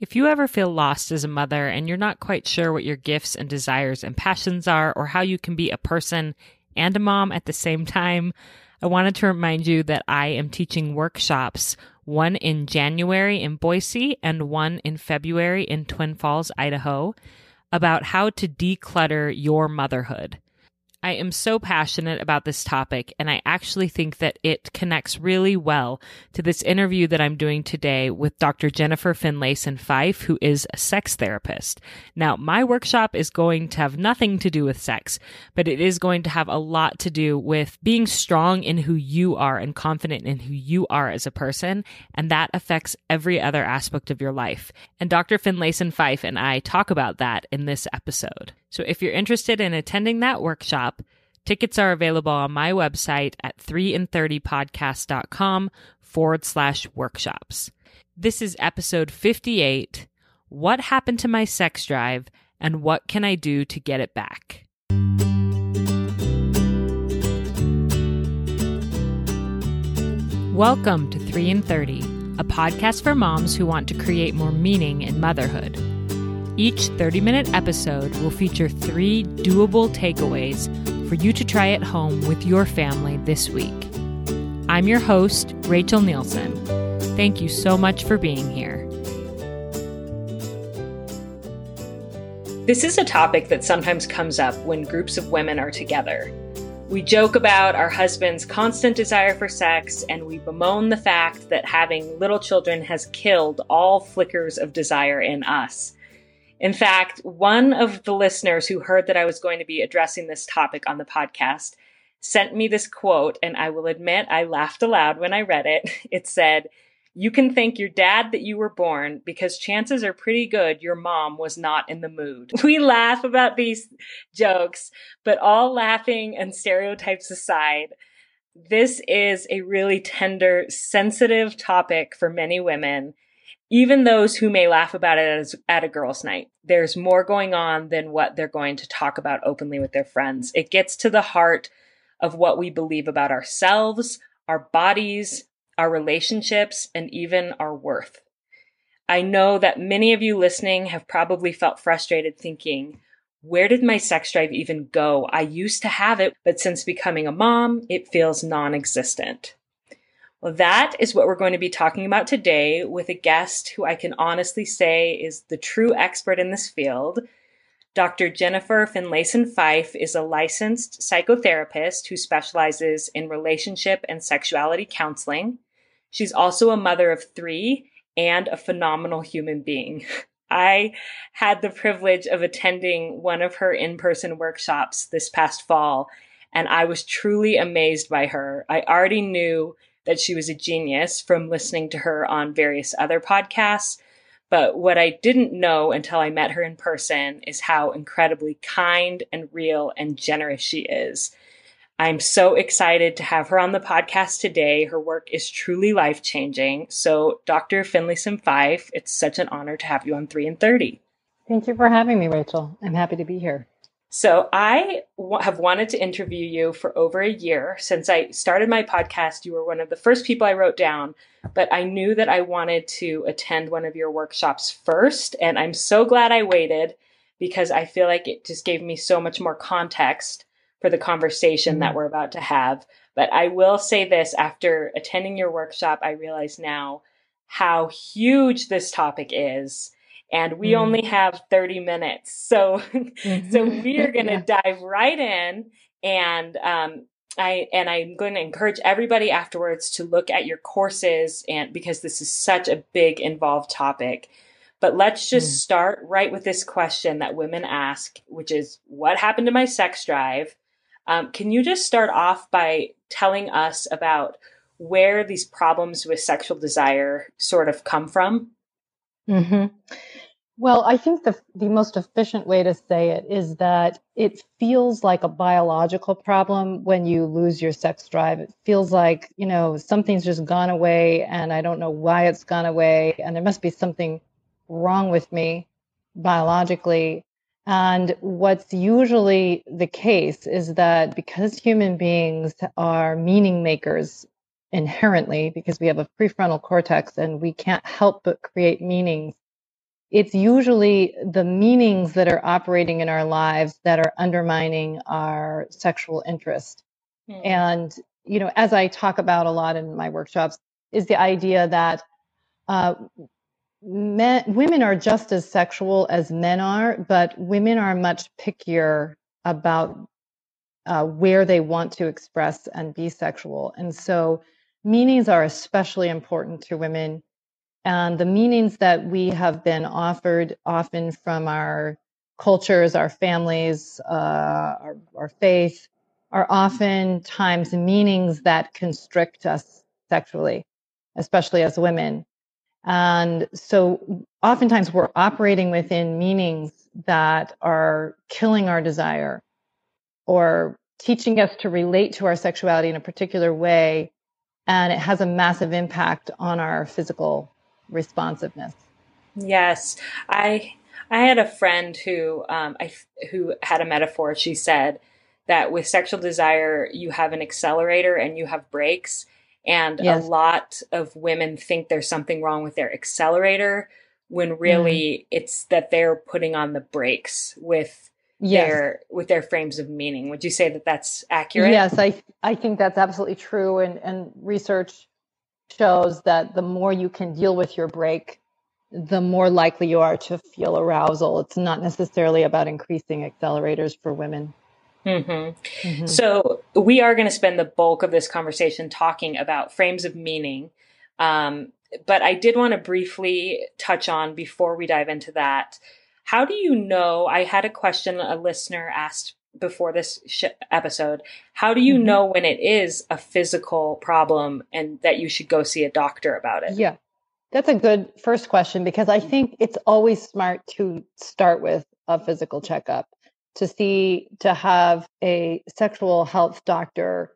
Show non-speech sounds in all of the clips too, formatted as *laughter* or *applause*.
If you ever feel lost as a mother and you're not quite sure what your gifts and desires and passions are, or how you can be a person and a mom at the same time, I wanted to remind you that I am teaching workshops, one in January in Boise and one in February in Twin Falls, Idaho, about how to declutter your motherhood. I am so passionate about this topic, and I actually think that it connects really well to this interview that I'm doing today with Dr. Jennifer Finlayson Fife, who is a sex therapist. Now, my workshop is going to have nothing to do with sex, but it is going to have a lot to do with being strong in who you are and confident in who you are as a person, and that affects every other aspect of your life. And Dr. Finlayson Fife and I talk about that in this episode. So if you're interested in attending that workshop, tickets are available on my website at 3in30podcast.com forward slash workshops. This is episode 58 What Happened to My Sex Drive and What Can I Do to Get It Back? Welcome to 3 in 30, a podcast for moms who want to create more meaning in motherhood. Each 30 minute episode will feature three doable takeaways for you to try at home with your family this week. I'm your host, Rachel Nielson. Thank you so much for being here. This is a topic that sometimes comes up when groups of women are together. We joke about our husband's constant desire for sex, and we bemoan the fact that having little children has killed all flickers of desire in us. In fact, one of the listeners who heard that I was going to be addressing this topic on the podcast sent me this quote, and I will admit I laughed aloud when I read it. *laughs* It said, You can thank your dad that you were born because chances are pretty good your mom was not in the mood. *laughs* We laugh about these jokes, but all laughing and stereotypes aside, this is a really tender, sensitive topic for many women even those who may laugh about it as at a girls' night. There's more going on than what they're going to talk about openly with their friends. It gets to the heart of what we believe about ourselves, our bodies, our relationships, and even our worth. I know that many of you listening have probably felt frustrated thinking, where did my sex drive even go? I used to have it, but since becoming a mom, it feels non existent. Well, that is what we're going to be talking about today with a guest who I can honestly say is the true expert in this field. Dr. Jennifer Finlayson Fife is a licensed psychotherapist who specializes in relationship and sexuality counseling. She's also a mother of three and a phenomenal human being. *laughs* I had the privilege of attending one of her in person workshops this past fall, and I was truly amazed by her. I already knew that she was a genius from listening to her on various other podcasts. But what I didn't know until I met her in person is how incredibly kind and real and generous she is. I'm so excited to have her on the podcast today. Her work is truly life changing. So, Dr. Finlayson Fife, it's such an honor to have you on 3 in 30. Thank you for having me, Rachel. I'm happy to be here. So I w- have wanted to interview you for over a year. Since I started my podcast, you were one of the first people I wrote down, but I knew that I wanted to attend one of your workshops first. And I'm so glad I waited because I feel like it just gave me so much more context for the conversation mm-hmm. that we're about to have. But I will say this after attending your workshop, I realize now how huge this topic is and we mm. only have 30 minutes. So, *laughs* mm-hmm. so we are going to yeah. dive right in and, um, I, and I'm going to encourage everybody afterwards to look at your courses and because this is such a big involved topic. But let's just mm. start right with this question that women ask, which is what happened to my sex drive? Um, can you just start off by telling us about where these problems with sexual desire sort of come from? Mm-hmm. Well, I think the the most efficient way to say it is that it feels like a biological problem when you lose your sex drive. It feels like, you know, something's just gone away and I don't know why it's gone away and there must be something wrong with me biologically. And what's usually the case is that because human beings are meaning makers inherently, because we have a prefrontal cortex and we can't help but create meanings it's usually the meanings that are operating in our lives that are undermining our sexual interest. Mm. And, you know, as I talk about a lot in my workshops, is the idea that uh, men, women are just as sexual as men are, but women are much pickier about uh, where they want to express and be sexual. And so meanings are especially important to women. And the meanings that we have been offered often from our cultures, our families, uh, our, our faith, are oftentimes meanings that constrict us sexually, especially as women. And so oftentimes we're operating within meanings that are killing our desire or teaching us to relate to our sexuality in a particular way. And it has a massive impact on our physical responsiveness. Yes. I, I had a friend who, um, I, who had a metaphor. She said that with sexual desire, you have an accelerator and you have brakes and yes. a lot of women think there's something wrong with their accelerator when really mm. it's that they're putting on the brakes with yes. their with their frames of meaning. Would you say that that's accurate? Yes, I I think that's absolutely true and and research shows that the more you can deal with your brake, the more likely you are to feel arousal. It's not necessarily about increasing accelerators for women. Mm-hmm. Mm-hmm. So we are going to spend the bulk of this conversation talking about frames of meaning. Um, but I did want to briefly touch on before we dive into that. How do you know? I had a question a listener asked before this sh- episode. How do you mm-hmm. know when it is a physical problem and that you should go see a doctor about it? Yeah. That's a good first question because I think it's always smart to start with a physical checkup to see to have a sexual health doctor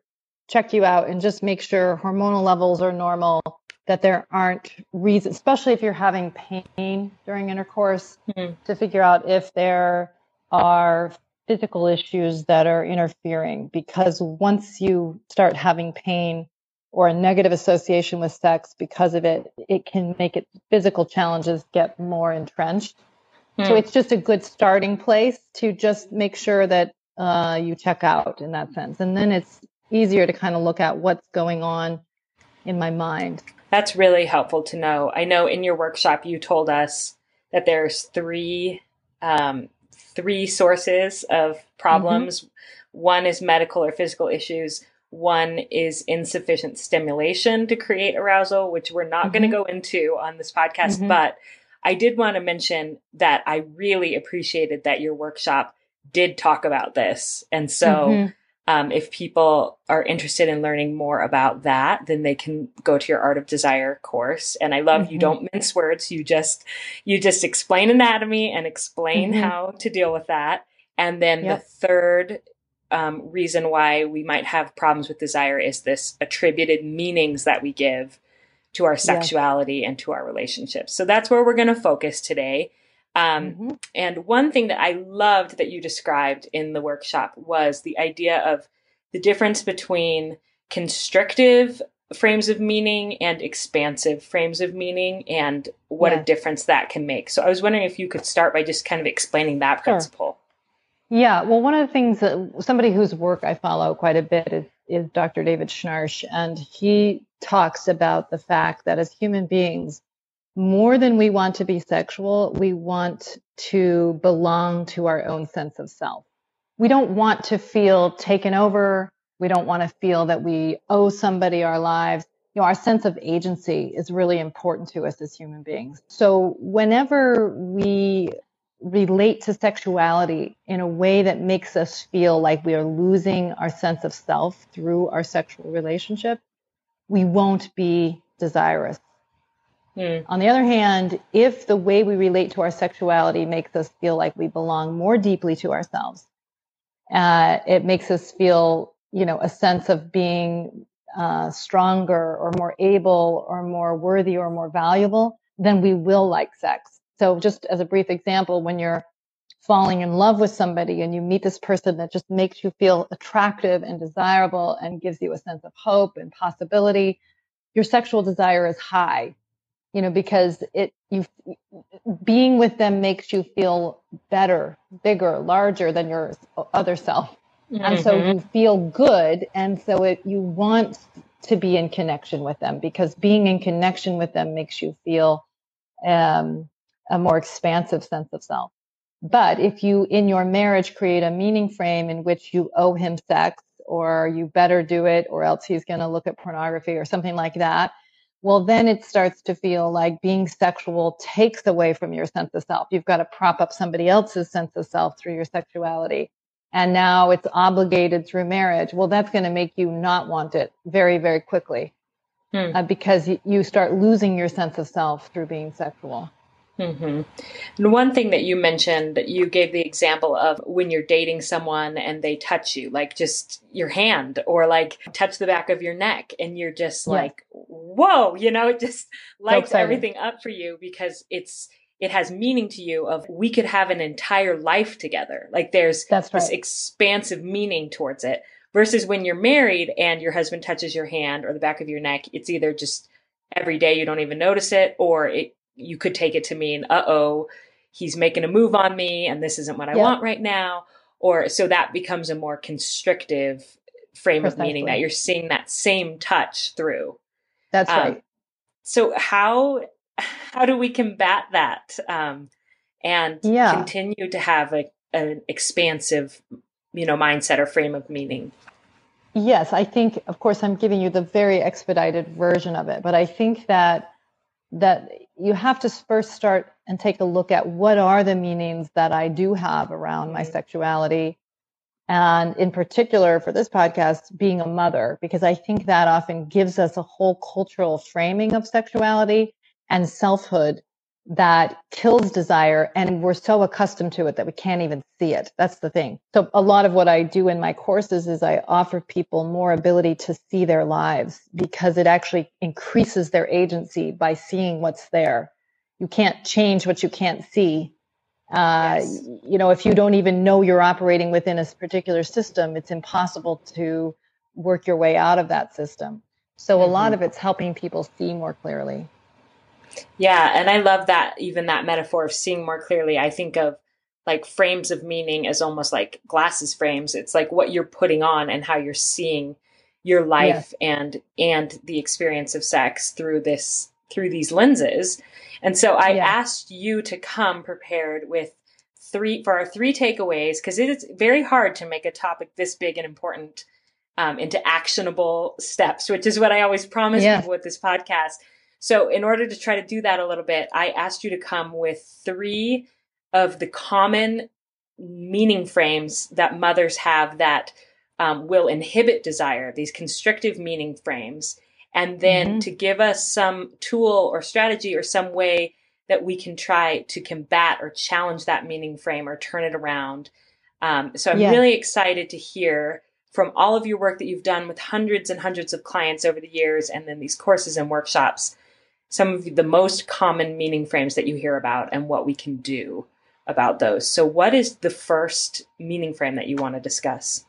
check you out and just make sure hormonal levels are normal that there aren't reasons especially if you're having pain during intercourse mm-hmm. to figure out if there are physical issues that are interfering because once you start having pain or a negative association with sex because of it it can make it physical challenges get more entrenched so hmm. it's just a good starting place to just make sure that uh, you check out in that sense. And then it's easier to kind of look at what's going on in my mind. That's really helpful to know. I know in your workshop you told us that there's three um, three sources of problems. Mm-hmm. One is medical or physical issues. One is insufficient stimulation to create arousal, which we're not mm-hmm. going to go into on this podcast, mm-hmm. but I did want to mention that I really appreciated that your workshop did talk about this. And so, mm-hmm. Um, if people are interested in learning more about that, then they can go to your Art of Desire course. And I love mm-hmm. you don't mince words. You just, you just explain anatomy and explain mm-hmm. how to deal with that. And then yep. the third um, reason why we might have problems with desire is this attributed meanings that we give to our sexuality and to our relationships. So that's where we're going to focus today. Um, mm-hmm. And one thing that I loved that you described in the workshop was the idea of the difference between constrictive frames of meaning and expansive frames of meaning and what yeah. a difference that can make. So I was wondering if you could start by just kind of explaining that principle. Yeah, well, one of the things that somebody whose work I follow quite a bit is, is Dr. David Schnarch, and he talks about the fact that as human beings, more than we want to be sexual, we want to belong to our own sense of self. We don't want to feel taken over. We don't want to feel that we owe somebody our lives. You know, our sense of agency is really important to us as human beings. So whenever we relate to sexuality in a way that makes us feel like we are losing our sense of self through our sexual relationship, we won't be desirous. Mm. On the other hand, if the way we relate to our sexuality makes us feel like we belong more deeply to ourselves, uh, it makes us feel, you know, a sense of being uh, stronger or more able or more worthy or more valuable, then we will like sex. So, just as a brief example, when you're falling in love with somebody and you meet this person that just makes you feel attractive and desirable and gives you a sense of hope and possibility, your sexual desire is high. You know, because it you being with them makes you feel better, bigger, larger than your other self. Mm-hmm. And so you feel good. And so it, you want to be in connection with them because being in connection with them makes you feel um, a more expansive sense of self. But if you in your marriage create a meaning frame in which you owe him sex or you better do it or else he's going to look at pornography or something like that, well, then it starts to feel like being sexual takes away from your sense of self. You've got to prop up somebody else's sense of self through your sexuality. And now it's obligated through marriage. Well, that's going to make you not want it very, very quickly hmm. uh, because you start losing your sense of self through being sexual. Mm-hmm. And one thing that you mentioned, you gave the example of when you're dating someone and they touch you, like just your hand or like touch the back of your neck, and you're just yeah. like, whoa, *laughs* you know, it just lights so everything up for you because it's it has meaning to you of we could have an entire life together. Like there's That's right. this expansive meaning towards it. Versus when you're married and your husband touches your hand or the back of your neck, it's either just every day you don't even notice it, or it you could take it to mean, uh oh, he's making a move on me and this isn't what I want right now. Or so that becomes a more constrictive frame Precisely. of meaning that you're seeing that same touch through. That's um, right. So how how do we combat that um, and yeah. continue to have a, an expansive, you know, mindset or frame of meaning? Yes, I think, of course, I'm giving you the very expedited version of it, but I think that that you have to first start and take a look at what are the meanings that I do have around my mm-hmm. sexuality. And in particular for this podcast, being a mother, because I think that often gives us a whole cultural framing of sexuality and selfhood that kills desire and we're so accustomed to it that we can't even see it that's the thing so a lot of what i do in my courses is i offer people more ability to see their lives because it actually increases their agency by seeing what's there you can't change what you can't see uh, yes. you know if you don't even know you're operating within a particular system it's impossible to work your way out of that system so mm-hmm. a lot mm-hmm. of it's helping people see more clearly yeah, and I love that even that metaphor of seeing more clearly. I think of like frames of meaning as almost like glasses frames. It's like what you're putting on and how you're seeing your life and and the experience of sex through this through these lenses. And so I yeah. asked you to come prepared with three for our three takeaways because it is very hard to make a topic this big and important um, into actionable steps, which is what I always promise yeah. people with this podcast. So, in order to try to do that a little bit, I asked you to come with three of the common meaning frames that mothers have that um, will inhibit desire, these constrictive meaning frames, and then mm-hmm. to give us some tool or strategy or some way that we can try to combat or challenge that meaning frame or turn it around. Um, so, I'm yeah. really excited to hear from all of your work that you've done with hundreds and hundreds of clients over the years, and then these courses and workshops some of the most common meaning frames that you hear about and what we can do about those. So, what is the first meaning frame that you want to discuss?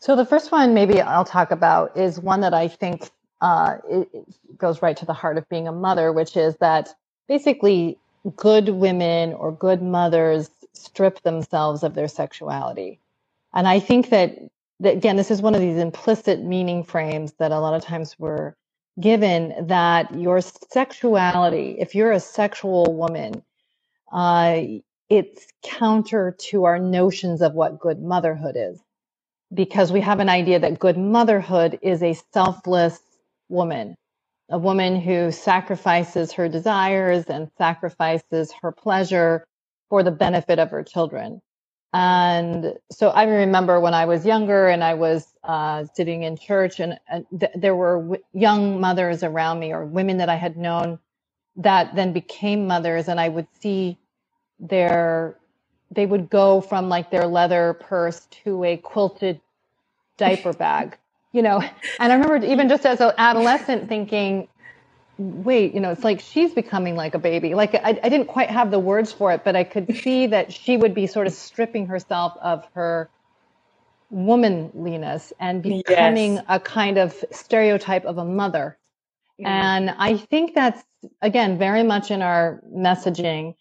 So, the first one maybe I'll talk about is one that I think uh, it, it goes right to the heart of being a mother, which is that basically good women or good mothers strip themselves of their sexuality. And I think that, that again, this is one of these implicit meaning frames that a lot of times we're given that your sexuality, if you're a sexual woman, uh, it's counter to our notions of what good motherhood is. Because we have an idea that good motherhood is a selfless woman, a woman who sacrifices her desires and sacrifices her pleasure for the benefit of her children. And so I remember when I was younger and I was uh, sitting in church, and, and th- there were w- young mothers around me or women that I had known that then became mothers, and I would see their they would go from like their leather purse to a quilted diaper bag, you know. And I remember even just as an adolescent thinking, wait, you know, it's like she's becoming like a baby. Like I, I didn't quite have the words for it, but I could *laughs* see that she would be sort of stripping herself of her womanliness and becoming yes. a kind of stereotype of a mother. And I think that's, again, very much in our messaging.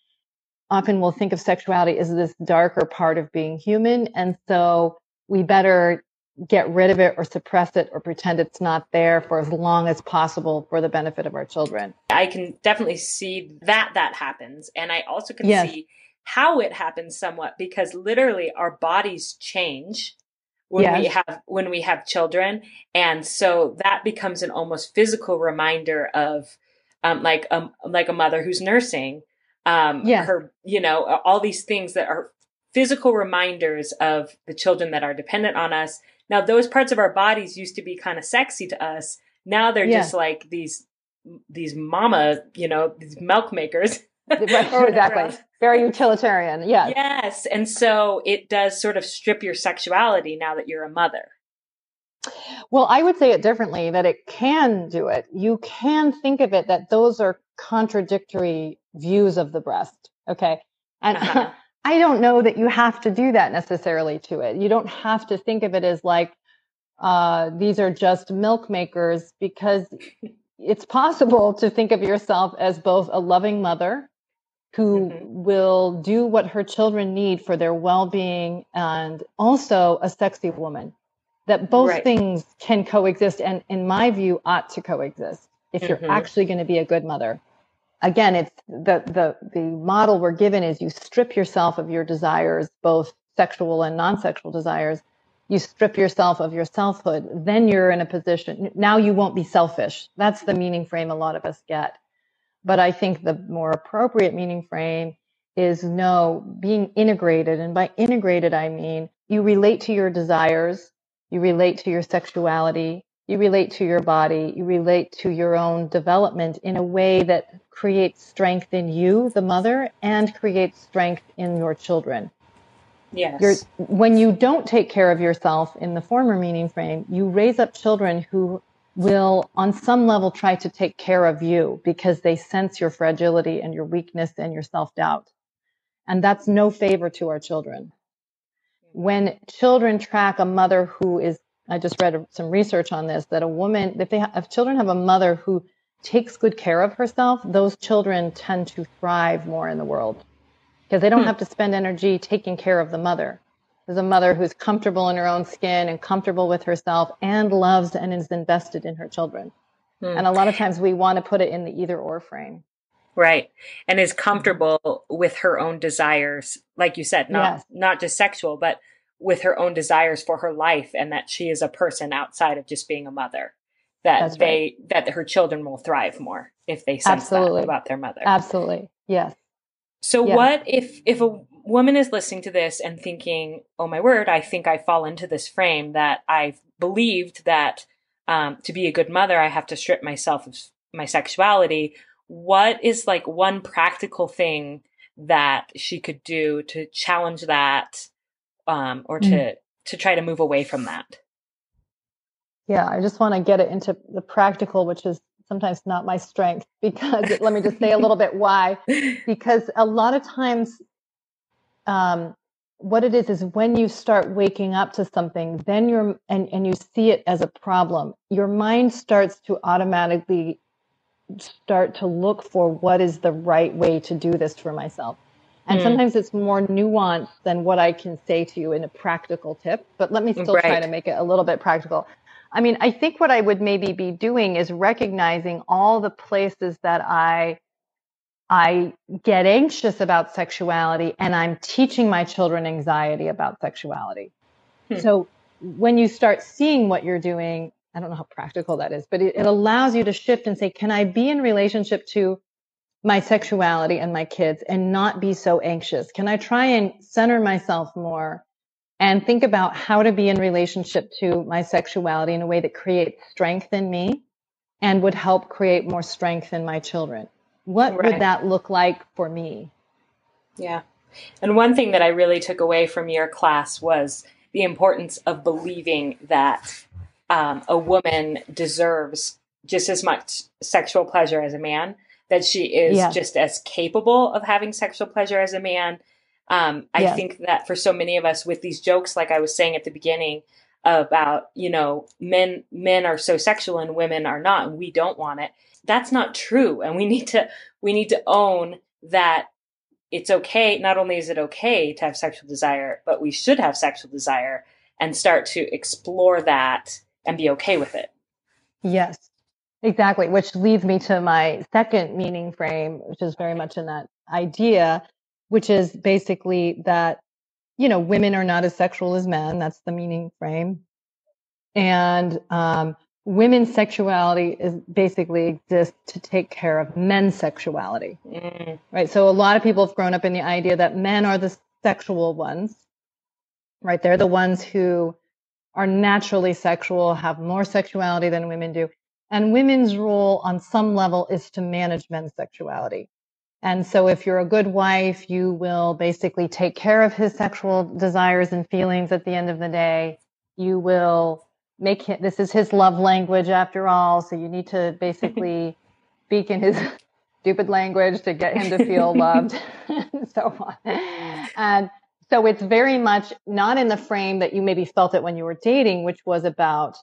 often we'll think of sexuality as this darker part of being human. And so we better get rid of it or suppress it or pretend it's not there for as long as possible for the benefit of our children. I can definitely see that that happens. And I also can yes. see how it happens somewhat because literally our bodies change when yes. we have when we have children and so that becomes an almost physical reminder of um, like um, like a mother who's nursing um yeah. her you know all these things that are physical reminders of the children that are dependent on us now those parts of our bodies used to be kind of sexy to us. Now they're yeah. just like these these mama you know these milk makers. *laughs* Exactly. Very utilitarian yeah. Yes and so it does sort of strip your sexuality now that you're a mother. Well i would say it differently that it can do it. You can think of it that those are contradictory views of the breast okay? And uh-huh. *laughs* i don't know that you have to do that necessarily to it you don't have to think of it as like uh, these are just milk makers because it's possible to think of yourself as both a loving mother who mm-hmm. will do what her children need for their well-being and also a sexy woman that both right. things can coexist and in my view ought to coexist if mm-hmm. you're actually going to be a good mother again it's the the the model we're given is you strip yourself of your desires both sexual and non-sexual desires. You strip yourself of your selfhood. Then you're in a position now you won't be selfish. That's the meaning frame a lot of us get. But I think the more appropriate meaning frame is no, being integrated. And by integrated, I mean you relate to your desires, you relate to your sexuality, you relate to your body, you relate to your own development in a way that creates strength in you, the mother, and creates strength in your children. Yes. You're, when you don't take care of yourself in the former meaning frame, you raise up children who will on some level try to take care of you because they sense your fragility and your weakness and your self-doubt. And that's no favor to our children. When children track a mother who is, I just read some research on this, that a woman, if they have, if children have a mother who takes good care of herself, those children tend to thrive more in the world because they don't hmm. have to spend energy taking care of the mother is a mother who's comfortable in her own skin and comfortable with herself and loves and is invested in her children. Hmm. And a lot of times we want to put it in the either or frame. Right. And is comfortable with her own desires, like you said, not yes. not just sexual, but with her own desires for her life and that she is a person outside of just being a mother. That That's they right. that her children will thrive more if they sense Absolutely. that about their mother. Absolutely. Yes. So yes. what if if a woman is listening to this and thinking, oh my word, I think I fall into this frame that I've believed that um, to be a good mother, I have to strip myself of my sexuality. What is like one practical thing that she could do to challenge that um, or to, mm. to try to move away from that? Yeah, I just want to get it into the practical, which is sometimes not my strength *laughs* because let me just say a little bit why. *laughs* Because a lot of times um, what it is is when you start waking up to something then you're and, and you see it as a problem your mind starts to automatically start to look for what is the right way to do this for myself and mm. sometimes it's more nuanced than what i can say to you in a practical tip but let me still right. try to make it a little bit practical i mean i think what i would maybe be doing is recognizing all the places that i I get anxious about sexuality and I'm teaching my children anxiety about sexuality. Hmm. So when you start seeing what you're doing, I don't know how practical that is, but it, it, allows you to shift and say, can I be in relationship to my sexuality and my kids and not be so anxious? Can I try and center myself more and think about how to be in relationship to my sexuality in a way that creates strength in me and would help create more strength in my children? What right. would that look like for me? Yeah. And one thing that I really took away from your class was the importance of believing that um, a woman deserves just as much sexual pleasure as a man, that she is yes. just as capable of having sexual pleasure as a man. Um, I yes. think that for so many of us with these jokes, like I was saying at the beginning about, you know, men, men are so sexual and women are not, and we don't want it that's not true and we need to we need to own that it's okay. Not only is it okay to have sexual desire, but we should have sexual desire and start to explore that and be okay with it. Yes, exactly. Which leads me to my second meaning frame, which is very much in that idea, which is basically that, you know, women are not as sexual as men. That's the meaning frame. And um, women's sexuality is basically exists to take care of men's sexuality. Mm. Right. So a lot of people have grown up in the idea that men are the sexual ones. Right. They're the ones who are naturally sexual, have more sexuality than women do. And women's role on some level is to manage men's sexuality. And so if you're a good wife, you will basically take care of his sexual desires and feelings at the end of the day. You will make him this is his love language after all so you need to basically *laughs* speak in his stupid language to get him to feel loved *laughs* *laughs* and so on and so it's very much not in the frame that you maybe felt it when you were dating which was about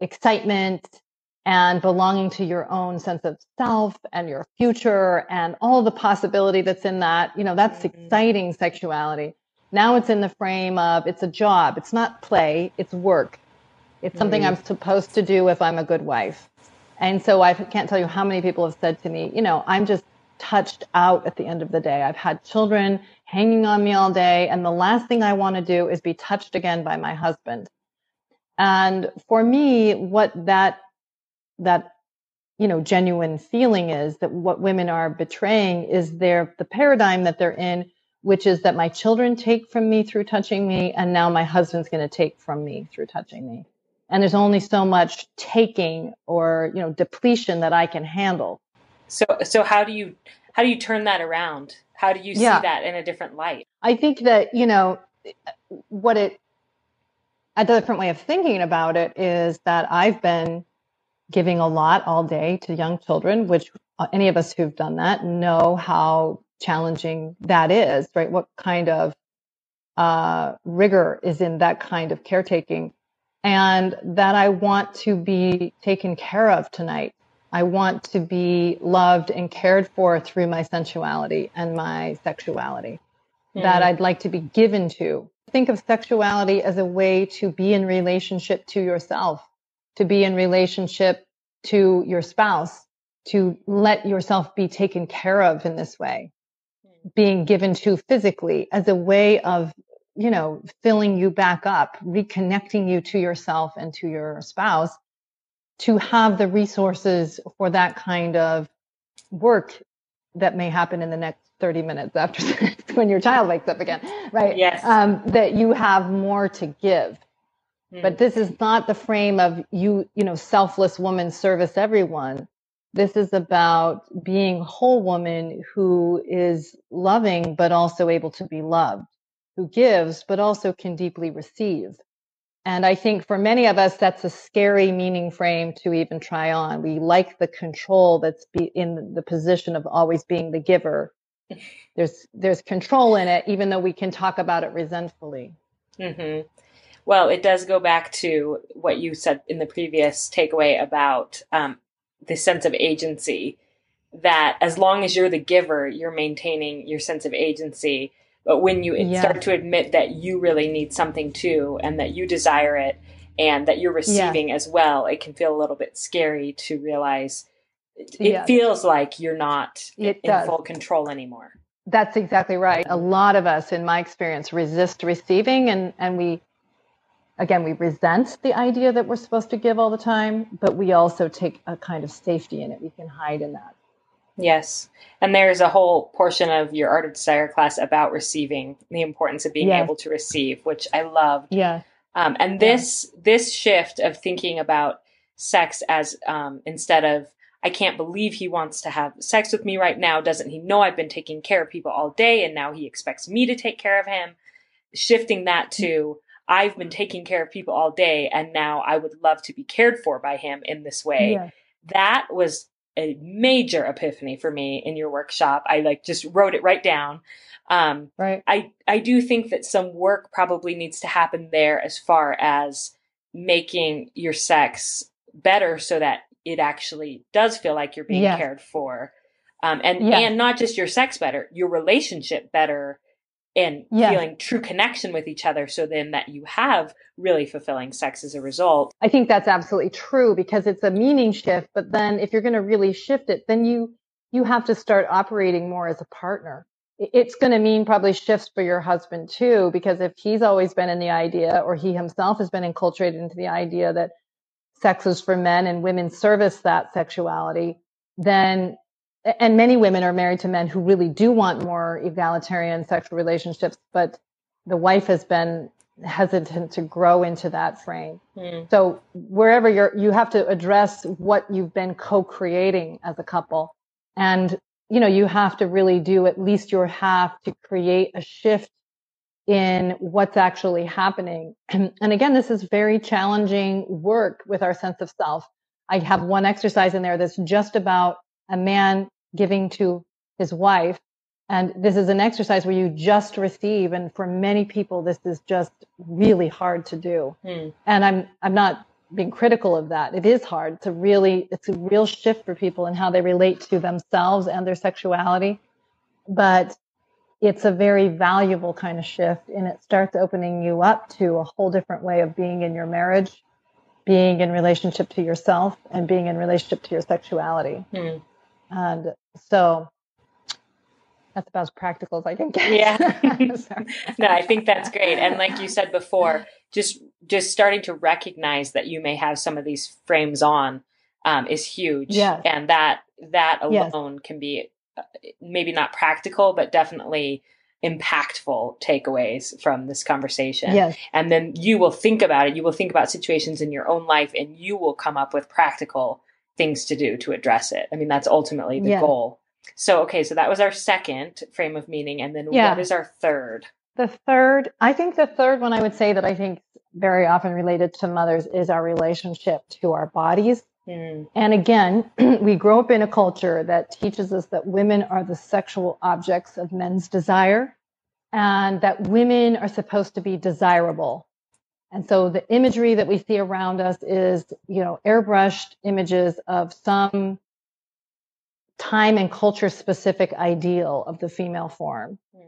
excitement and belonging to your own sense of self and your future and all the possibility that's in that you know that's mm-hmm. exciting sexuality now it's in the frame of it's a job it's not play it's work it's something I'm supposed to do if I'm a good wife. And so I can't tell you how many people have said to me, you know, I'm just touched out at the end of the day. I've had children hanging on me all day, and the last thing I want to do is be touched again by my husband. And for me, what that that you know genuine feeling is that what women are betraying is their the paradigm that they're in, which is that my children take from me through touching me, and now my husband's going to take from me through touching me and there's only so much taking or you know depletion that I can handle. So so how do you how do you turn that around? How do you see that in a different light? I think that you know what it a different way of thinking about it is that I've been giving a lot all day to young children, which uh, any of us who've done that know how challenging that is, right? What kind of uh, rigor is in that kind of caretaking and that I want to be taken care of tonight. I want to be loved and cared for through my sensuality and my sexuality mm. that I'd like to be given to. Think of sexuality as a way to be in relationship to yourself, to be in relationship to your spouse, to let yourself be taken care of in this way, mm. being given to physically as a way of you know, filling you back up, reconnecting you to yourself and to your spouse to have the resources for that kind of work that may happen in the next 30 minutes after *laughs* when your child wakes up again, right? Yes. Um, that you have more to give. Mm. But this is not the frame of you, you know, selfless woman service everyone. This is about being whole woman who is loving, but also able to be loved who gives, but also can deeply receive. And I think for many of us, that's a scary meaning frame to even try on. We like the control that's in the position of always being the giver. *laughs* There's there's control in it, even though we can talk about it resentfully. Mm-hmm. Well, it does go back to what you said in the previous takeaway about um, the sense of agency. That as long as you're the giver, you're maintaining your sense of agency but when you yeah. start to admit that you really need something too, and that you desire it, and that you're receiving yeah. as well, it can feel a little bit scary to realize it yeah. feels like you're not it in does. full control anymore. That's exactly right. A lot of us, in my experience, resist receiving, and and we again we resent the idea that we're supposed to give all the time, but we also take a kind of safety in it. We can hide in that. Yes. And there's a whole portion of your Art of Desire class about receiving, the importance of being yes. able to receive, which I loved. Yeah. Um, and this yeah. this shift of thinking about sex as um, instead of I can't believe he wants to have sex with me right now. Doesn't he know I've been taking care of people all day and now he expects me to take care of him? Shifting that to I've been taking care of people all day and now I would love to be cared for by him in this way. Yeah. That was a major epiphany for me in your workshop. I like just wrote it right down. Um, right. I, I do think that some work probably needs to happen there as far as making your sex better so that it actually does feel like you're being yeah. cared for. Um, and yeah. and not just your sex better, your relationship better and yeah. feeling true connection with each other so then that you have really fulfilling sex as a result. I think that's absolutely true because it's a meaning shift, but then if you're going to really shift it, then you you have to start operating more as a partner. It's going to mean probably shifts for your husband too because if he's always been in the idea or he himself has been enculturated into the idea that sex is for men and women service that sexuality, then and many women are married to men who really do want more egalitarian sexual relationships, but the wife has been hesitant to grow into that frame. Mm. So wherever you're, you have to address what you've been co-creating as a couple. And, you know, you have to really do at least your half to create a shift in what's actually happening. And, *clears throat* and again, this is very challenging work with our sense of self. I have one exercise in there that's just about a man giving to his wife. And this is an exercise where you just receive. And for many people, this is just really hard to do. Hmm. And I'm, I'm not being critical of that. It is hard to really, it's a real shift for people in how they relate to themselves and their sexuality. But it's a very valuable kind of shift and it starts opening you up to a whole different way of being in your marriage, being in relationship to yourself and being in relationship to your sexuality. Hmm. And so that's about as practical as I can get. Yeah. *laughs* *laughs* no, I think that's great. And like you said before, just just starting to recognize that you may have some of these frames on um, is huge. Yeah. And that that alone yes. can be uh, maybe not practical, but definitely impactful takeaways from this conversation. Yes. And then you will think about it. You will think about situations in your own life and you will come up with practical things to do to address it. I mean, that's ultimately the yeah. goal. So, okay, so that was our second frame of meaning. And then yeah. what is our third? The third, I think the third one I would say that I think very often related to mothers is our relationship to our bodies. Mm. And again, *clears throat* we grow up in a culture that teaches us that women are the sexual objects of men's desire and that women are supposed to be desirable and so the imagery that we see around us is, you know, airbrushed images of some time and culture specific ideal of the female form mm.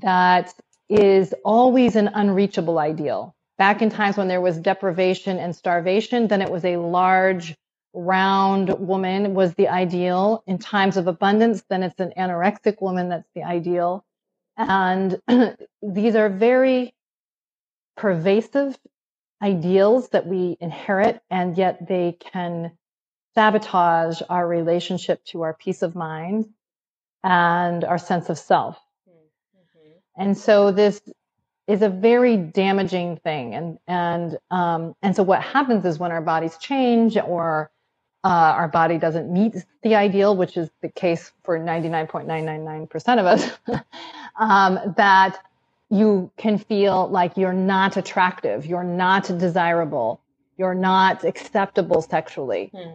that is always an unreachable ideal. Back in times when there was deprivation and starvation, then it was a large, round woman was the ideal. In times of abundance, then it's an anorexic woman that's the ideal. And *clears throat* these are very pervasive ideals that we inherit, and yet they can sabotage our relationship to our peace of mind and our sense of self. Mm-hmm. And so this is a very damaging thing. And, and, um, and so what happens is when our bodies change or uh, our body doesn't meet the ideal, which is the case for 99.999% of us, *laughs* um, that you can feel like you're not attractive, you're not desirable, you're not acceptable sexually. Hmm.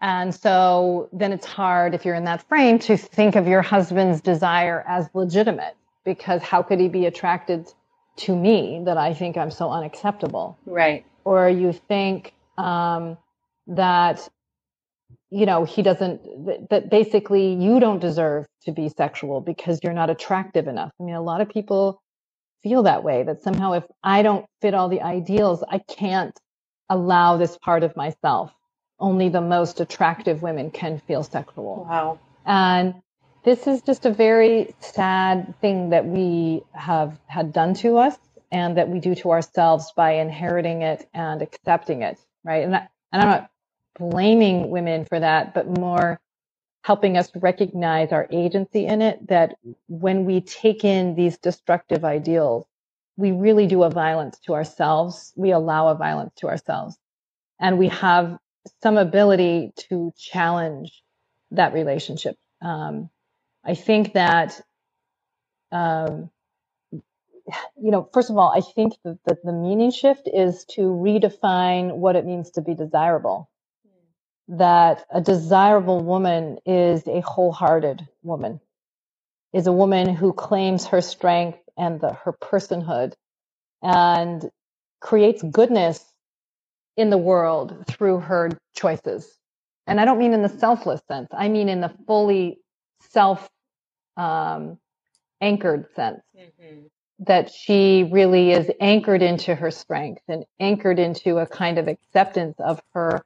And so then it's hard if you're in that frame to think of your husband's desire as legitimate because how could he be attracted to me that I think I'm so unacceptable? Right. Or you think um, that, you know, he doesn't, that, that basically you don't deserve to be sexual because you're not attractive enough. I mean, a lot of people feel that way that somehow if I don't fit all the ideals, I can't allow this part of myself. Only the most attractive women can feel sexual. Wow. And this is just a very sad thing that we have had done to us and that we do to ourselves by inheriting it and accepting it. Right. And, I, and I'm not blaming women for that, but more helping us recognize our agency in it that when we take in these destructive ideals, we really do a violence to ourselves. We allow a violence to ourselves. And we have some ability to challenge that relationship. Um, I think that, um, you know, first of all, I think that the, the meaning shift is to redefine what it means to be desirable that a desirable woman is a wholehearted woman, is a woman who claims her strength and the, her personhood and creates goodness in the world through her choices. And I don't mean in the selfless sense. I mean in the fully self um, anchored sense. Mm-hmm. That she really is anchored into her strength and anchored into a kind of acceptance of her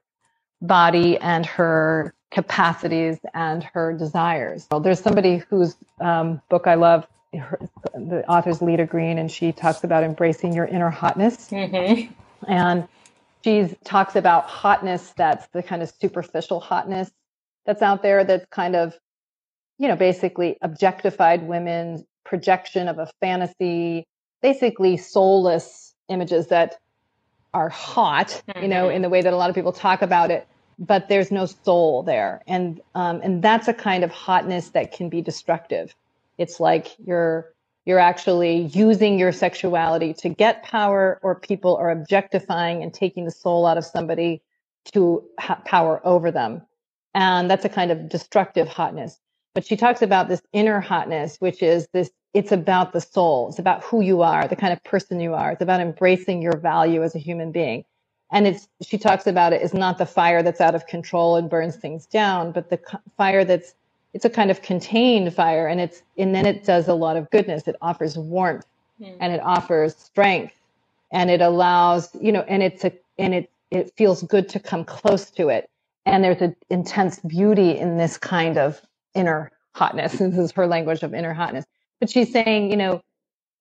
body and her capacities and her desires. Well, there's somebody whose um, book I love, her, the author's Leda Green, and she talks about embracing your inner hotness. Mm-hmm. And she talks about hotness that's the kind of superficial hotness that's out there that's kind of, you know, basically objectified women's projection of a fantasy, basically soulless images that are hot, mm-hmm. you know, mm-hmm. in the way that a lot of people talk about it, but there's no soul there. And, um, and that's a kind of hotness that can be destructive. It's like you're, you're actually using your sexuality to get power or people are objectifying and taking the soul out of somebody to have power over them. And that's a kind of destructive hotness. But she talks about this inner hotness, which is this, it's about the soul. It's about who you are, the kind of person you are. It's about embracing your value as a human being. And it's, she talks about it is not the fire that's out of control and burns things down, but the fire that's it's a kind of contained fire and it's and then it does a lot of goodness it offers warmth mm. and it offers strength and it allows you know and it's a and it it feels good to come close to it and there's an intense beauty in this kind of inner hotness *laughs* this is her language of inner hotness but she's saying you know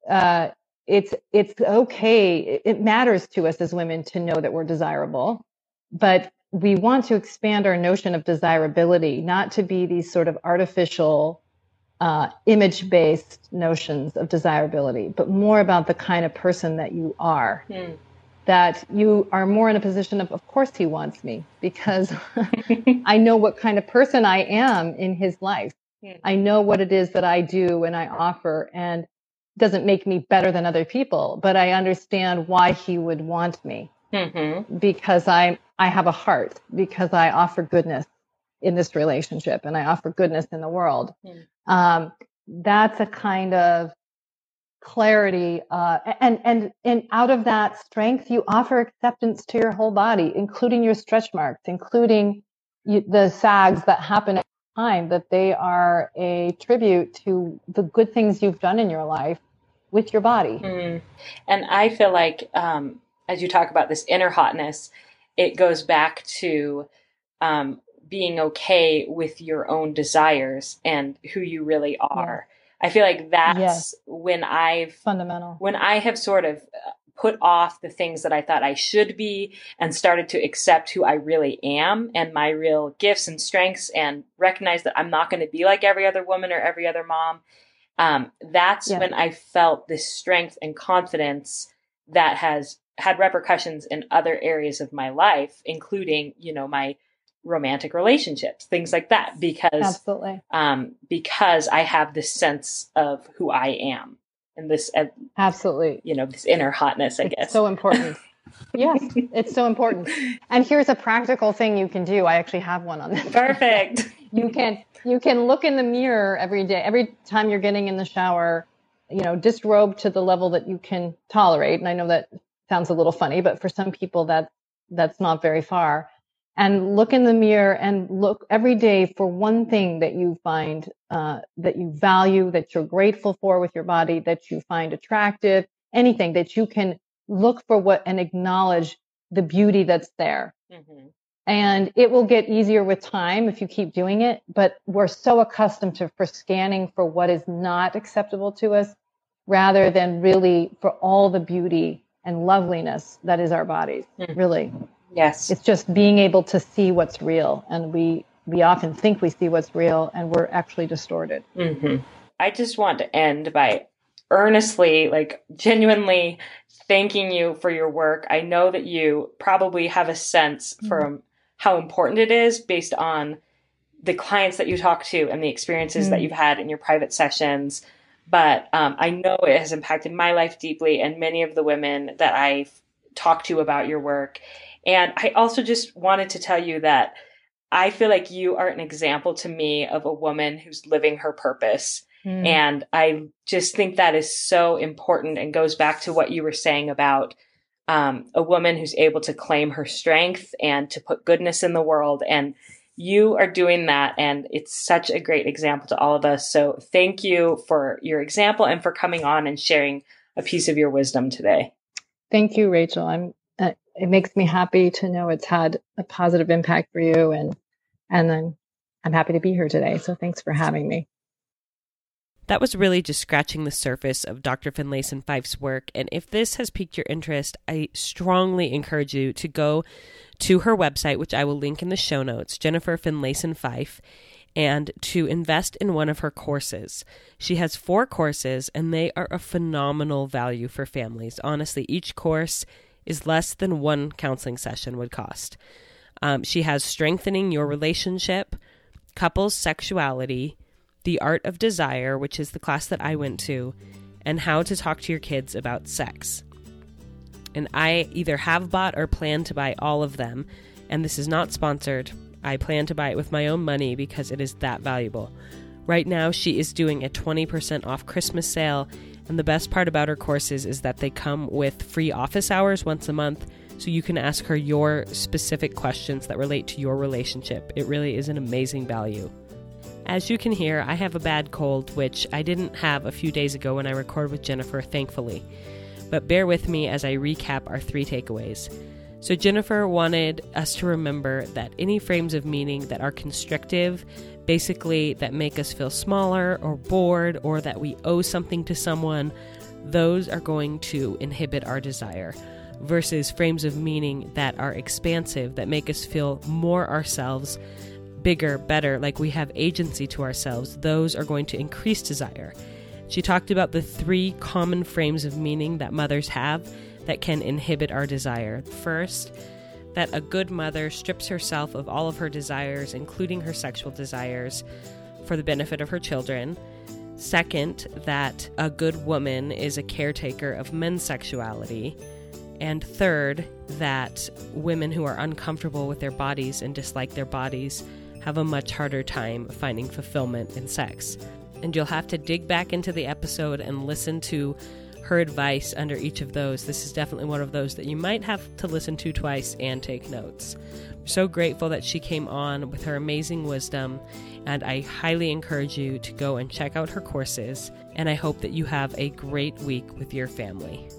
uh, it's it's okay it matters to us as women to know that we're desirable but we want to expand our notion of desirability, not to be these sort of artificial, uh, image based notions of desirability, but more about the kind of person that you are. Mm. That you are more in a position of, of course, he wants me because *laughs* I know what kind of person I am in his life. Mm. I know what it is that I do and I offer, and doesn't make me better than other people, but I understand why he would want me mm-hmm. because I I have a heart because I offer goodness in this relationship and I offer goodness in the world. Mm. Um, that's a kind of clarity uh, and and and out of that strength you offer acceptance to your whole body including your stretch marks including you, the sags that happen at time that they are a tribute to the good things you've done in your life with your body mm. and i feel like um, as you talk about this inner hotness, it goes back to um, being okay with your own desires and who you really are. Yeah. I feel like that's yes. when I've fundamental when I have sort of uh, put off the things that I thought I should be and started to accept who I really am and my real gifts and strengths and recognize that I'm not going to be like every other woman or every other mom. Um, that's yeah. when I felt this strength and confidence that has had repercussions in other areas of my life, including, you know, my romantic relationships, things like that, because absolutely, um, because I have this sense of who I am and this, uh, absolutely, you know, this inner hotness. I it's guess so important. *laughs* yes, it's so important. And here's a practical thing you can do. I actually have one on this. Perfect. *laughs* you can you can look in the mirror every day. Every time you're getting in the shower, you know, disrobe to the level that you can tolerate. And I know that sounds a little funny, but for some people that that's not very far. And look in the mirror and look every day for one thing that you find uh, that you value, that you're grateful for with your body, that you find attractive, anything that you can look for what and acknowledge the beauty that's there. Mm-hmm. And it will get easier with time if you keep doing it. But we're so accustomed to for scanning for what is not acceptable to us rather than really for all the beauty and loveliness that is our bodies mm. really yes it's just being able to see what's real and we we often think we see what's real and we're actually distorted mm-hmm. i just want to end by earnestly like genuinely thanking you for your work i know that you probably have a sense mm-hmm. from how important it is based on the clients that you talk to and the experiences mm-hmm. that mm. you've had in your private sessions but um, I know it has impacted my life deeply and many of the women that I've talked to about your work. And I also just wanted to tell you that I feel like you are an example to me of a woman who's living her purpose. Mm. And I just think that is so important and goes back to what you were saying about um, a woman who's able to claim her strength and to put goodness in the world and You are doing that, and it's such a great example to all of us. So, thank you for your example and for coming on and sharing a piece of your wisdom today. Thank you, Rachel. I'm. It makes me happy to know it's had a positive impact for you, and and I'm I'm happy to be here today. So, thanks for having me. That was really just scratching the surface of Dr. Finlayson Fife's work. And if this has piqued your interest, I strongly encourage you to go to her website, which I will link in the show notes, Jennifer Finlayson Fife, and to invest in one of her courses. She has four courses, and they are a phenomenal value for families. Honestly, each course is less than one counseling session would cost. Um, she has Strengthening Your Relationship, Couples Sexuality, the Art of Desire, which is the class that I went to, and How to Talk to Your Kids About Sex. And I either have bought or plan to buy all of them, and this is not sponsored. I plan to buy it with my own money because it is that valuable. Right now, she is doing a 20% off Christmas sale, and the best part about her courses is that they come with free office hours once a month so you can ask her your specific questions that relate to your relationship. It really is an amazing value. As you can hear, I have a bad cold, which I didn't have a few days ago when I recorded with Jennifer, thankfully. But bear with me as I recap our three takeaways. So, Jennifer wanted us to remember that any frames of meaning that are constrictive, basically that make us feel smaller or bored or that we owe something to someone, those are going to inhibit our desire. Versus frames of meaning that are expansive, that make us feel more ourselves bigger, better, like we have agency to ourselves, those are going to increase desire. She talked about the three common frames of meaning that mothers have that can inhibit our desire. First, that a good mother strips herself of all of her desires, including her sexual desires, for the benefit of her children. Second, that a good woman is a caretaker of men's sexuality. And third, that women who are uncomfortable with their bodies and dislike their bodies have a much harder time finding fulfillment in sex. And you'll have to dig back into the episode and listen to her advice under each of those. This is definitely one of those that you might have to listen to twice and take notes. We're so grateful that she came on with her amazing wisdom, and I highly encourage you to go and check out her courses. And I hope that you have a great week with your family.